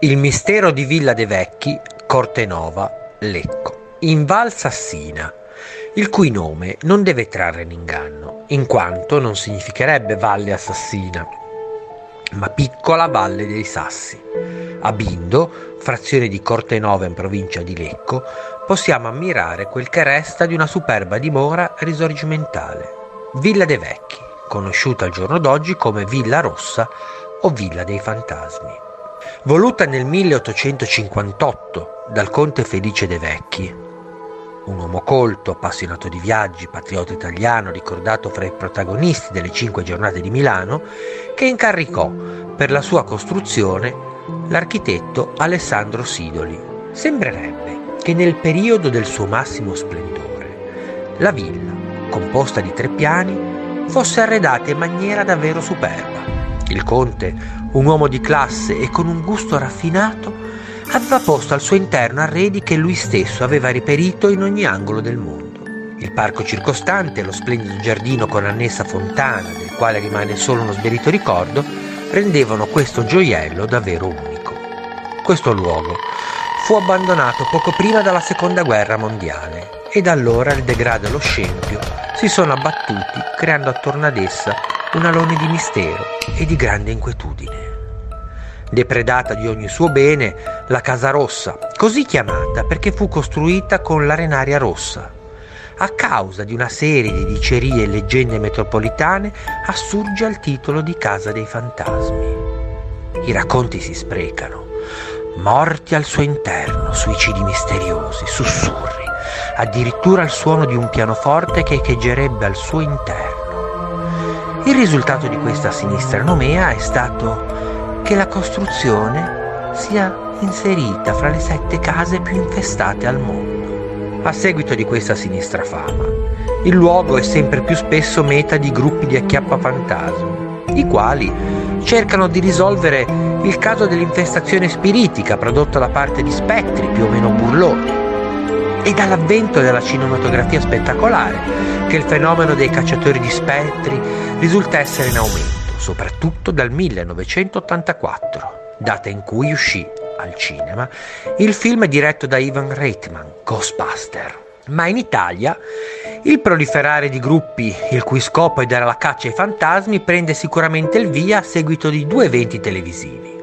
Il mistero di Villa de Vecchi, Cortenova, Lecco, in Val Sassina, il cui nome non deve trarre in inganno, in quanto non significherebbe valle assassina, ma piccola valle dei Sassi. A Bindo, frazione di Cortenova in provincia di Lecco, possiamo ammirare quel che resta di una superba dimora risorgimentale, Villa de Vecchi, conosciuta al giorno d'oggi come Villa Rossa o Villa dei Fantasmi. Voluta nel 1858 dal conte Felice De Vecchi, un uomo colto, appassionato di viaggi, patriota italiano, ricordato fra i protagonisti delle cinque giornate di Milano, che incaricò per la sua costruzione l'architetto Alessandro Sidoli. Sembrerebbe che nel periodo del suo massimo splendore la villa, composta di tre piani, fosse arredata in maniera davvero superba. Il conte, un uomo di classe e con un gusto raffinato, aveva posto al suo interno arredi che lui stesso aveva riperito in ogni angolo del mondo. Il parco circostante lo splendido giardino con annessa fontana, del quale rimane solo uno sberito ricordo, rendevano questo gioiello davvero unico. Questo luogo fu abbandonato poco prima della seconda guerra mondiale e da allora il degrado e lo scempio si sono abbattuti creando attorno ad essa un alone di mistero e di grande inquietudine. Depredata di ogni suo bene, la Casa Rossa, così chiamata perché fu costruita con l'arenaria rossa. A causa di una serie di dicerie e leggende metropolitane, assurge al titolo di Casa dei Fantasmi. I racconti si sprecano. Morti al suo interno, suicidi misteriosi, sussurri, addirittura il suono di un pianoforte che echeggerebbe al suo interno. Il risultato di questa sinistra nomea è stato che la costruzione sia inserita fra le sette case più infestate al mondo. A seguito di questa sinistra fama, il luogo è sempre più spesso meta di gruppi di acchiappafantasmi, i quali cercano di risolvere il caso dell'infestazione spiritica prodotta da parte di spettri più o meno burloni e dall'avvento della cinematografia spettacolare che il fenomeno dei cacciatori di spettri risulta essere in aumento, soprattutto dal 1984, data in cui uscì al cinema il film diretto da Ivan Reitman, Ghostbuster. Ma in Italia il proliferare di gruppi il cui scopo è dare la caccia ai fantasmi prende sicuramente il via a seguito di due eventi televisivi.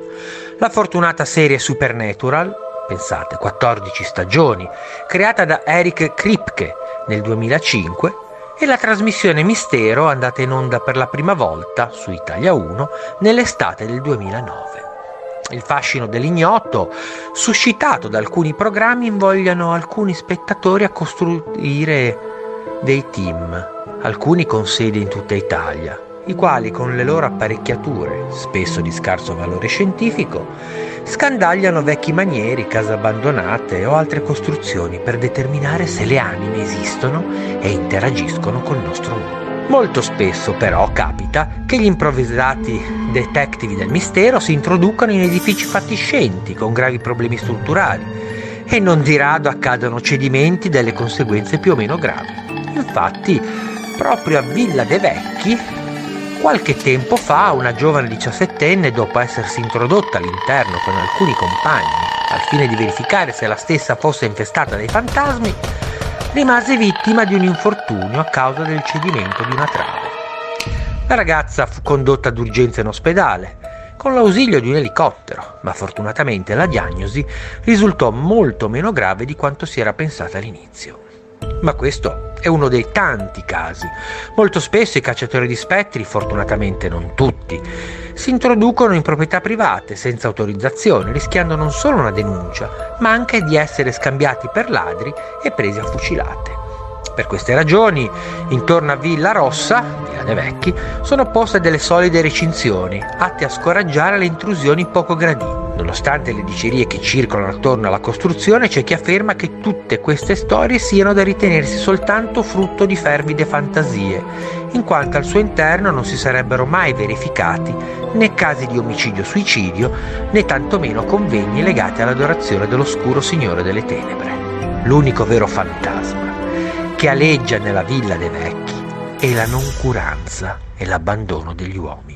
La fortunata serie Supernatural, pensate, 14 stagioni, creata da Eric Kripke nel 2005 e la trasmissione Mistero andata in onda per la prima volta su Italia 1 nell'estate del 2009. Il fascino dell'ignoto, suscitato da alcuni programmi, invogliano alcuni spettatori a costruire dei team, alcuni con sede in tutta Italia, i quali con le loro apparecchiature, spesso di scarso valore scientifico, scandagliano vecchi manieri, case abbandonate o altre costruzioni per determinare se le anime esistono e interagiscono col nostro mondo. Molto spesso però capita che gli improvvisati detective del mistero si introducano in edifici fatiscenti con gravi problemi strutturali e non di rado accadono cedimenti delle conseguenze più o meno gravi. Infatti, proprio a Villa de Vecchi Qualche tempo fa una giovane diciassettenne, dopo essersi introdotta all'interno con alcuni compagni al fine di verificare se la stessa fosse infestata dai fantasmi, rimase vittima di un infortunio a causa del cedimento di una trave. La ragazza fu condotta d'urgenza in ospedale con l'ausilio di un elicottero, ma fortunatamente la diagnosi risultò molto meno grave di quanto si era pensato all'inizio. Ma questo è uno dei tanti casi. Molto spesso i cacciatori di spettri, fortunatamente non tutti, si introducono in proprietà private senza autorizzazione, rischiando non solo una denuncia, ma anche di essere scambiati per ladri e presi a fucilate. Per queste ragioni, intorno a Villa Rossa, Dei Vecchi, sono poste delle solide recinzioni, atte a scoraggiare le intrusioni poco gradite. Nonostante le dicerie che circolano attorno alla costruzione, c'è chi afferma che tutte queste storie siano da ritenersi soltanto frutto di fervide fantasie, in quanto al suo interno non si sarebbero mai verificati né casi di omicidio-suicidio, né tantomeno convegni legati all'adorazione dell'oscuro Signore delle Tenebre. L'unico vero fantasma che aleggia nella villa dei vecchi è la noncuranza e l'abbandono degli uomini.